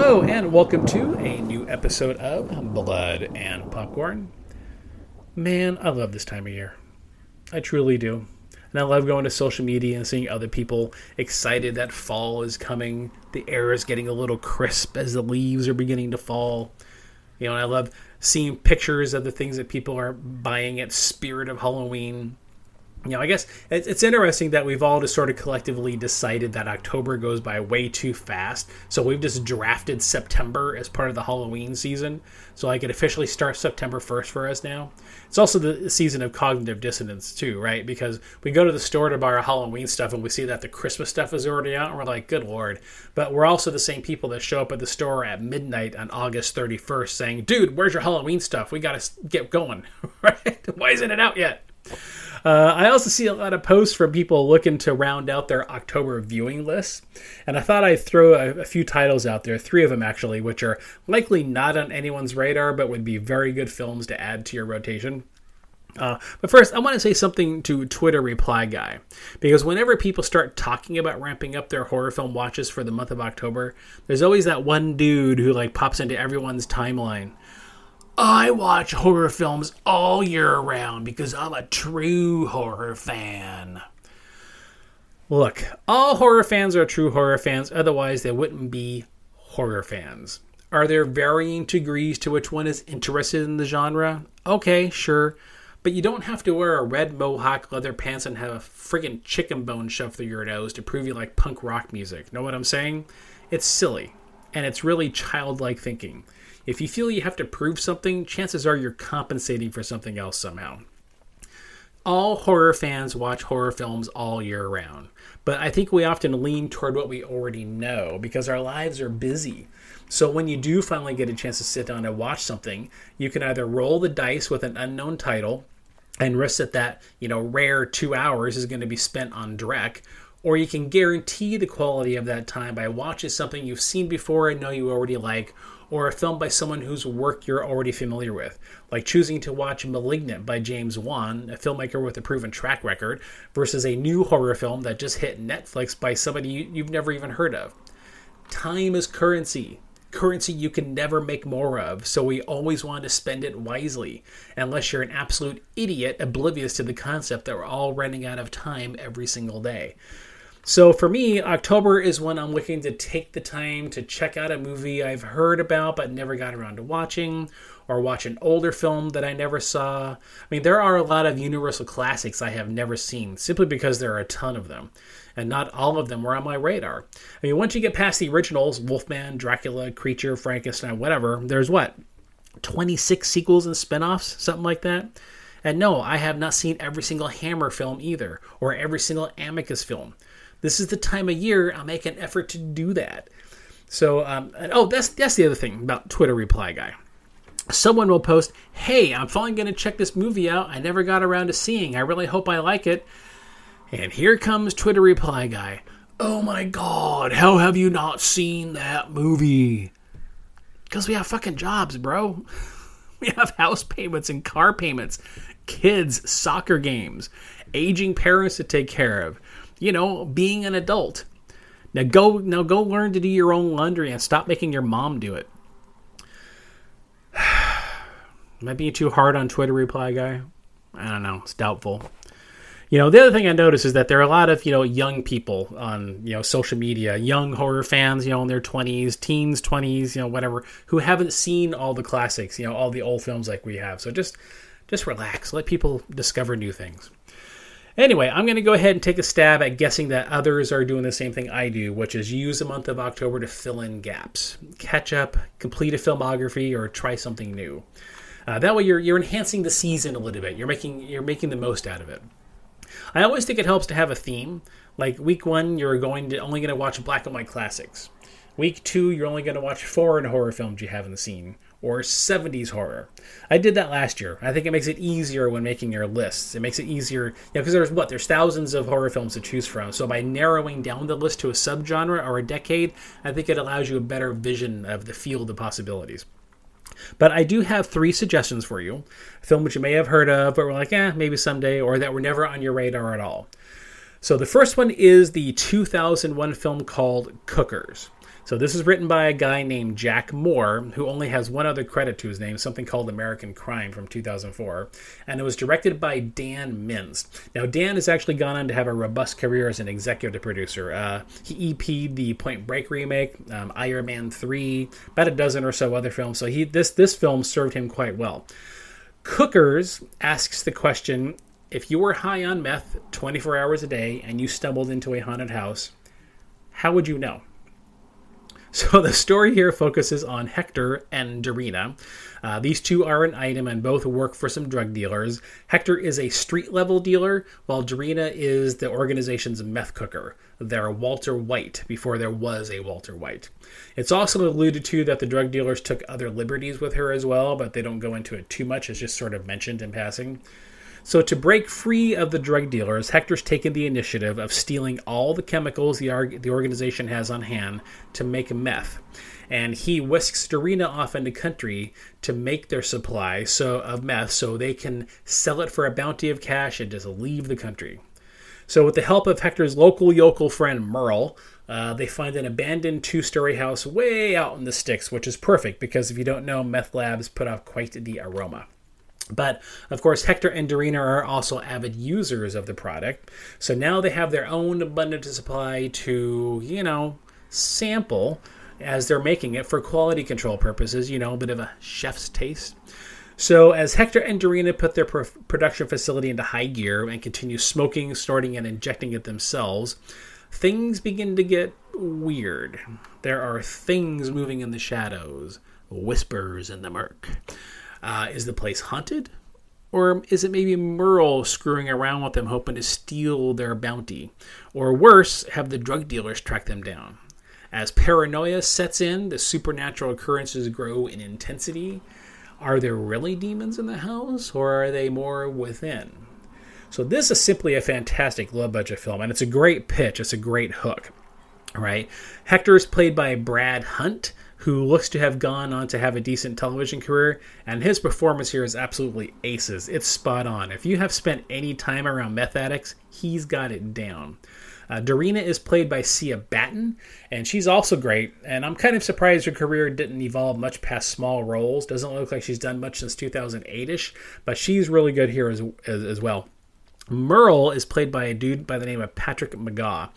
Hello, and welcome to a new episode of Blood and Popcorn. Man, I love this time of year. I truly do. And I love going to social media and seeing other people excited that fall is coming. The air is getting a little crisp as the leaves are beginning to fall. You know, and I love seeing pictures of the things that people are buying at Spirit of Halloween you know, I guess it's interesting that we've all just sort of collectively decided that October goes by way too fast. So we've just drafted September as part of the Halloween season. So like it officially starts September 1st for us now. It's also the season of cognitive dissonance too, right? Because we go to the store to buy our Halloween stuff and we see that the Christmas stuff is already out and we're like, good lord. But we're also the same people that show up at the store at midnight on August 31st saying, dude, where's your Halloween stuff? We got to get going, right? Why isn't it out yet? Uh, I also see a lot of posts from people looking to round out their October viewing list. And I thought I'd throw a, a, few titles out there, three of them actually, which are likely not on anyone's radar, but would be very good films to add to your rotation. Uh, but first, I want to say something to Twitter reply guy. Because whenever people start talking about ramping up their horror film watches for the month of October, there's always that one dude who like pops into everyone's timeline I watch horror films all year round because I'm a true horror fan. Look, all horror fans are true horror fans, otherwise, they wouldn't be horror fans. Are there varying degrees to which one is interested in the genre? Okay, sure. But you don't have to wear a red mohawk, leather pants, and have a friggin' chicken bone shoved through your nose to prove you like punk rock music. Know what I'm saying? It's silly. And it's really childlike thinking. If you feel you have to prove something, chances are you're compensating for something else somehow. All horror fans watch horror films all year round, but I think we often lean toward what we already know because our lives are busy. So when you do finally get a chance to sit down and watch something, you can either roll the dice with an unknown title and risk that that, you know, rare 2 hours is going to be spent on Drek, or you can guarantee the quality of that time by watching something you've seen before and know you already like or a film by someone whose work you're already familiar with, like choosing to watch Malignant by James Wan, a filmmaker with a proven track record, versus a new horror film that just hit Netflix by somebody you've never even heard of. Time is currency. Currency you can never make more of, so we always want to spend it wisely, unless you're an absolute idiot oblivious to the concept that we're all running out of time every single day. So for me, October is when I'm looking to take the time to check out a movie I've heard about but never got around to watching, or watch an older film that I never saw. I mean, there are a lot of Universal classics I have never seen simply because there are a ton of them, and not all of them were on my radar. I mean, once you get past the originals Wolfman, Dracula, Creature, Frankenstein, whatever, there's what? 26 sequels and spin offs, something like that. And no, I have not seen every single Hammer film either, or every single Amicus film. This is the time of year I'll make an effort to do that. So, um, oh, that's that's the other thing about Twitter reply guy. Someone will post, "Hey, I'm finally going to check this movie out. I never got around to seeing. I really hope I like it." And here comes Twitter reply guy. Oh my god, how have you not seen that movie? Because we have fucking jobs, bro. We have house payments and car payments, kids, soccer games, aging parents to take care of you know, being an adult. Now go now go learn to do your own laundry and stop making your mom do it. Am I being too hard on Twitter reply guy? I don't know. It's doubtful. You know, the other thing I notice is that there are a lot of, you know, young people on, you know, social media, young horror fans, you know, in their 20s, teens, 20s, you know, whatever, who haven't seen all the classics, you know, all the old films like we have. So just just relax. Let people discover new things. Anyway, I'm going to go ahead and take a stab at guessing that others are doing the same thing I do, which is use the month of October to fill in gaps, catch up, complete a filmography, or try something new. Uh, that way, you're you're enhancing the season a little bit. You're making you're making the most out of it. I always think it helps to have a theme. Like week one, you're going to only going to watch black and white classics. Week two, you're only going to watch foreign horror films you haven't seen or 70s horror. I did that last year. I think it makes it easier when making your lists. It makes it easier, yeah, because there's what? There's thousands of horror films to choose from. So by narrowing down the list to a subgenre or a decade, I think it allows you a better vision of the field of possibilities. But I do have three suggestions for you. A film which you may have heard of, but we're like, eh, maybe someday, or that were never on your radar at all. So the first one is the 2001 film called Cookers So this is written by a guy named Jack Moore, who only has one other credit to his name, something called American Crime from 2004, and it was directed by Dan Mintz. Now Dan has actually gone on to have a robust career as an executive producer. Uh, he EP'd the Point Break remake, um, Iron Man 3, about a dozen or so other films. So he this this film served him quite well. Cookers asks the question if you were high on meth 24 hours a day and you stumbled into a haunted house, how would you know? So the story here focuses on Hector and Darina. Uh, these two are an item and both work for some drug dealers. Hector is a street level dealer, while Darina is the organization's meth cooker. They're Walter White before there was a Walter White. It's also alluded to that the drug dealers took other liberties with her as well, but they don't go into it too much. It's just sort of mentioned in passing. So, to break free of the drug dealers, Hector's taken the initiative of stealing all the chemicals the, arg- the organization has on hand to make meth. And he whisks Darina off into country to make their supply so of meth so they can sell it for a bounty of cash and just leave the country. So, with the help of Hector's local yokel friend Merle, uh, they find an abandoned two story house way out in the sticks, which is perfect because if you don't know, meth labs put off quite the aroma. But of course, Hector and Darina are also avid users of the product. So now they have their own abundant supply to, you know, sample as they're making it for quality control purposes, you know, a bit of a chef's taste. So, as Hector and Darina put their pro- production facility into high gear and continue smoking, snorting, and injecting it themselves, things begin to get weird. There are things moving in the shadows, whispers in the murk. Uh, is the place haunted? Or is it maybe Merle screwing around with them, hoping to steal their bounty? Or worse, have the drug dealers track them down? As paranoia sets in, the supernatural occurrences grow in intensity. Are there really demons in the house, or are they more within? So, this is simply a fantastic low budget film, and it's a great pitch, it's a great hook. Right? Hector is played by Brad Hunt, who looks to have gone on to have a decent television career, and his performance here is absolutely aces. It's spot on. If you have spent any time around meth addicts, he's got it down. Uh, Darina is played by Cyia Batten, and she's also great. And I'm kind of surprised her career didn't evolve much past small roles. Doesn't look like she's done much since 2008 ish, but she's really good here as, as, as well. Merle is played by a dude by the name of Patrick McGaw.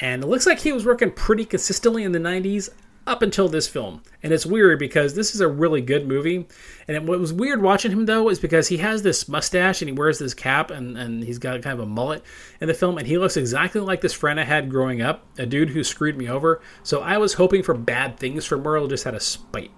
And it looks like he was working pretty consistently in the 90s up until this film. And it's weird because this is a really good movie. And what was weird watching him though is because he has this mustache and he wears this cap and, and he's got kind of a mullet in the film. And he looks exactly like this friend I had growing up, a dude who screwed me over. So I was hoping for bad things for Merle just out of spite.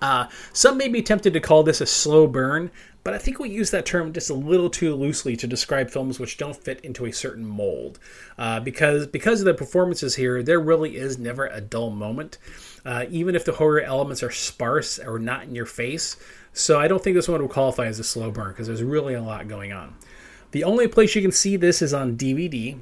Uh, some may be tempted to call this a slow burn, but I think we use that term just a little too loosely to describe films which don't fit into a certain mold. Uh, because because of the performances here, there really is never a dull moment, uh, even if the horror elements are sparse or not in your face. So I don't think this one will qualify as a slow burn because there's really a lot going on. The only place you can see this is on DVD.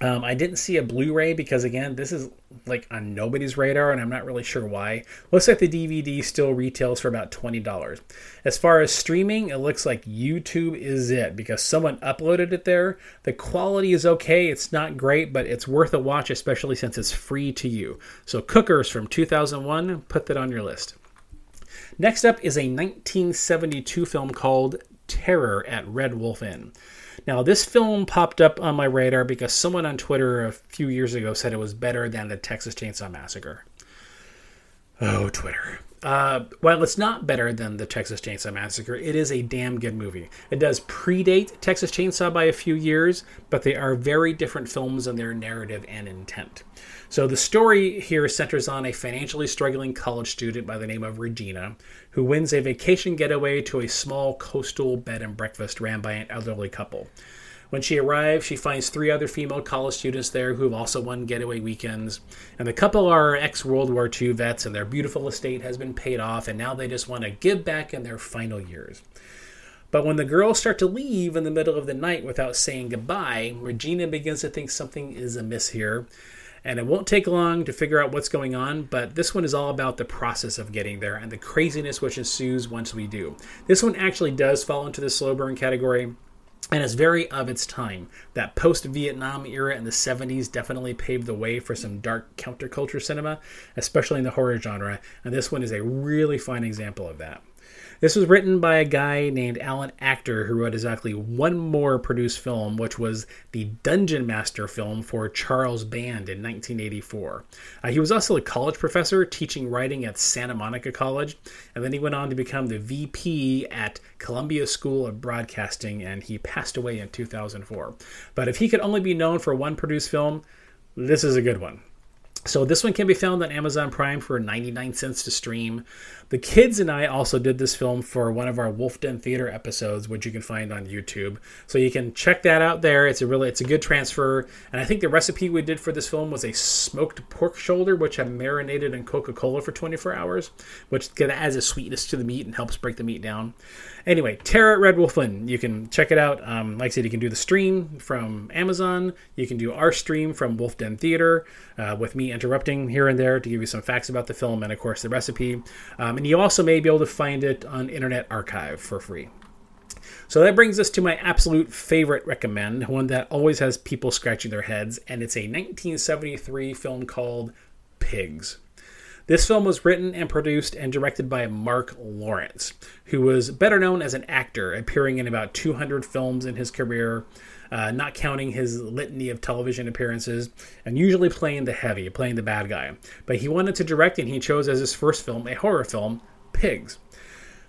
Um, I didn't see a Blu-ray because again, this is like on nobody's radar, and I'm not really sure why. Looks like the DVD still retails for about twenty dollars. As far as streaming, it looks like YouTube is it because someone uploaded it there. The quality is okay; it's not great, but it's worth a watch, especially since it's free to you. So, Cookers from 2001, put that on your list. Next up is a 1972 film called Terror at Red Wolf Inn. Now, this film popped up on my radar because someone on Twitter a few years ago said it was better than the Texas Chainsaw Massacre. Oh, Twitter. Uh, while it's not better than the Texas Chainsaw Massacre, it is a damn good movie. It does predate Texas Chainsaw by a few years, but they are very different films in their narrative and intent. So the story here centers on a financially struggling college student by the name of Regina, who wins a vacation getaway to a small coastal bed and breakfast ran by an elderly couple. When she arrives, she finds three other female college students there who have also won getaway weekends. And the couple are ex World War II vets, and their beautiful estate has been paid off, and now they just want to give back in their final years. But when the girls start to leave in the middle of the night without saying goodbye, Regina begins to think something is amiss here. And it won't take long to figure out what's going on, but this one is all about the process of getting there and the craziness which ensues once we do. This one actually does fall into the slow burn category and is very of its time. That post Vietnam era in the 70s definitely paved the way for some dark counterculture cinema, especially in the horror genre, and this one is a really fine example of that. This was written by a guy named Allen Actor, who wrote exactly one more produced film, which was the Dungeon Master film for Charles Band in 1984. Uh, he was also a college professor teaching writing at Santa Monica College, and then he went on to become the VP at Columbia School of Broadcasting, and he passed away in 2004. But if he could only be known for one produced film, this is a good one. So this one can be found on Amazon Prime for 99 cents to stream. The kids and I also did this film for one of our Wolf Den Theater episodes, which you can find on YouTube. So you can check that out there. It's a really it's a good transfer. And I think the recipe we did for this film was a smoked pork shoulder, which I marinated in Coca-Cola for 24 hours, which kind of adds a sweetness to the meat and helps break the meat down. Anyway, Terror at Red Wolf Inn. You can check it out. Um, like I said, you can do the stream from Amazon. You can do our stream from Wolf Den Theater uh, with me interrupting here and there to give you some facts about the film and, of course, the recipe. Um, and you also may be able to find it on Internet Archive for free. So that brings us to my absolute favorite recommend, one that always has people scratching their heads, and it's a 1973 film called Pigs. This film was written and produced and directed by Marc Lawrence, who was better known as an actor, appearing in about 200 films in his career, uh, not counting his litany of television appearances, and usually playing the heavy, playing the bad guy. But he wanted to direct, and he chose as his first film a horror film, Pigs.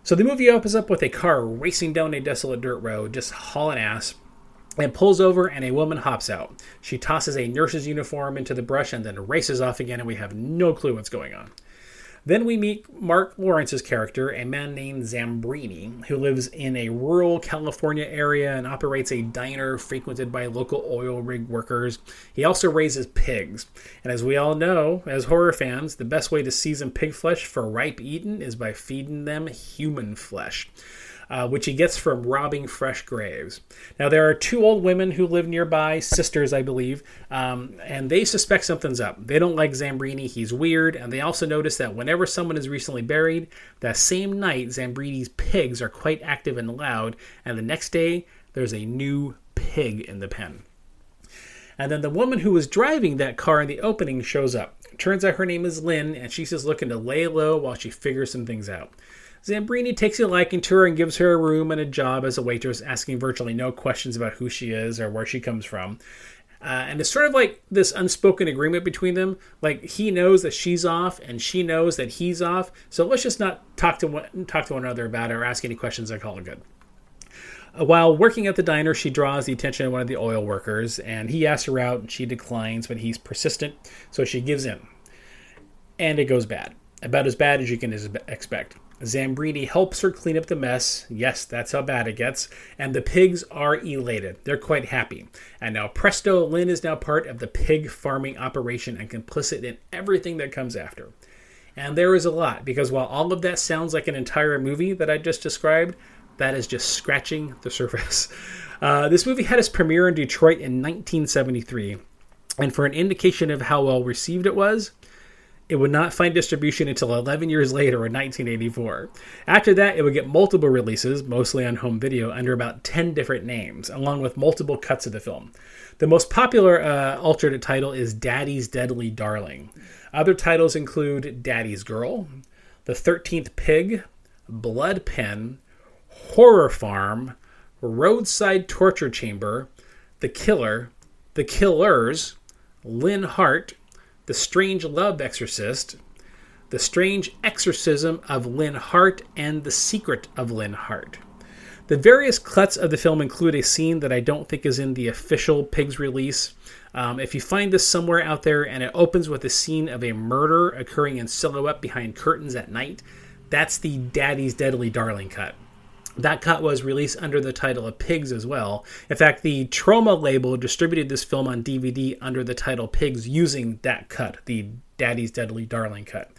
So the movie opens up with a car racing down a desolate dirt road, just hauling ass and pulls over and a woman hops out. She tosses a nurse's uniform into the brush and then races off again, and we have no clue what's going on. Then we meet Marc Lawrence's character, a man named Zambrini, who lives in a rural California area and operates a diner frequented by local oil rig workers. He also raises pigs. And as we all know, as horror fans, the best way to season pig flesh for ripe eating is by feeding them human flesh uh, which he gets from robbing fresh graves. Now, there are two old women who live nearby, sisters, I believe, um, and they suspect something's up. They don't like Zambrini, he's weird, and they also notice that whenever someone is recently buried, that same night, Zambrini's pigs are quite active and loud, and the next day, there's a new pig in the pen. And then the woman who was driving that car in the opening shows up. Turns out her name is Lynn, and she's just looking to lay low while she figures some things out. Zambrini takes a liking to her and gives her a room and a job as a waitress, asking virtually no questions about who she is or where she comes from. Uh, and it's sort of like this unspoken agreement between them. Like he knows that she's off, and she knows that he's off. So let's just not talk to one, talk to one another about it or ask any questions I call it good. Uh, while working at the diner, she draws the attention of one of the oil workers, and he asks her out, and she declines, but he's persistent, so she gives in. And it goes bad. About as bad as you can expect. Zambrini helps her clean up the mess. Yes, that's how bad it gets. And the pigs are elated. They're quite happy. And now, presto, Lynn is now part of the pig farming operation and complicit in everything that comes after. And there is a lot, because while all of that sounds like an entire movie that I just described, that is just scratching the surface. Uh, this movie had its premiere in Detroit in 1973. And for an indication of how well received it was, it would not find distribution until 11 years later in 1984. After that, it would get multiple releases, mostly on home video, under about 10 different names, along with multiple cuts of the film. The most popular uh, alternate title is Daddy's Deadly Darling. Other titles include Daddy's Girl, The 13th Pig, Blood Pen, Horror Farm, Roadside Torture Chamber, The Killer, The Killers, Lynn Hart, the Strange Love Exorcist, The Strange Exorcism of Lynn Hart, and The Secret of Lynn Hart. The various cuts of the film include a scene that I don't think is in the official Pigs release. Um, if you find this somewhere out there and it opens with a scene of a murder occurring in silhouette behind curtains at night, that's the Daddy's Deadly Darling cut. That cut was released under the title of Pigs as well. In fact, the Troma label distributed this film on DVD under the title Pigs using that cut, the Daddy's Deadly Darling cut.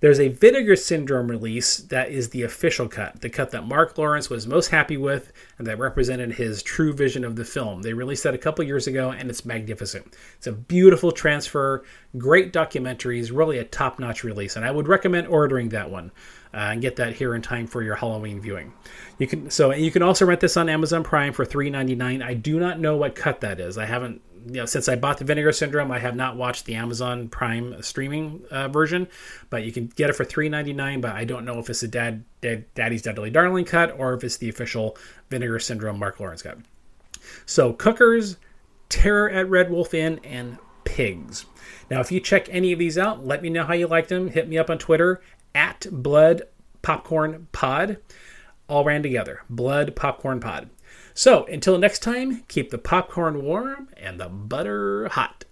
There's a Vinegar Syndrome release that is the official cut, the cut that Marc Lawrence was most happy with and that represented his true vision of the film. They released that a couple years ago and it's magnificent. It's a beautiful transfer, great documentaries, really a top notch release. And I would recommend ordering that one. Uh, and get that here in time for your Halloween viewing. You can so you can also rent this on Amazon Prime for $3.99. I do not know what cut that is. I haven't you know, since I bought the Vinegar Syndrome, I have not watched the Amazon Prime streaming uh, version, but you can get it for three ninety nine. But I don't know if it's the Dad, Dad Daddy's Deadly Darling cut or if it's the official Vinegar Syndrome Marc Lawrence cut. So Cookers, Terror at Red Wolf Inn, and Pigs. Now, if you check any of these out, let me know how you liked them. Hit me up on Twitter at Blood Popcorn Pod. All ran together. Blood Popcorn Pod. So until next time, keep the popcorn warm and the butter hot.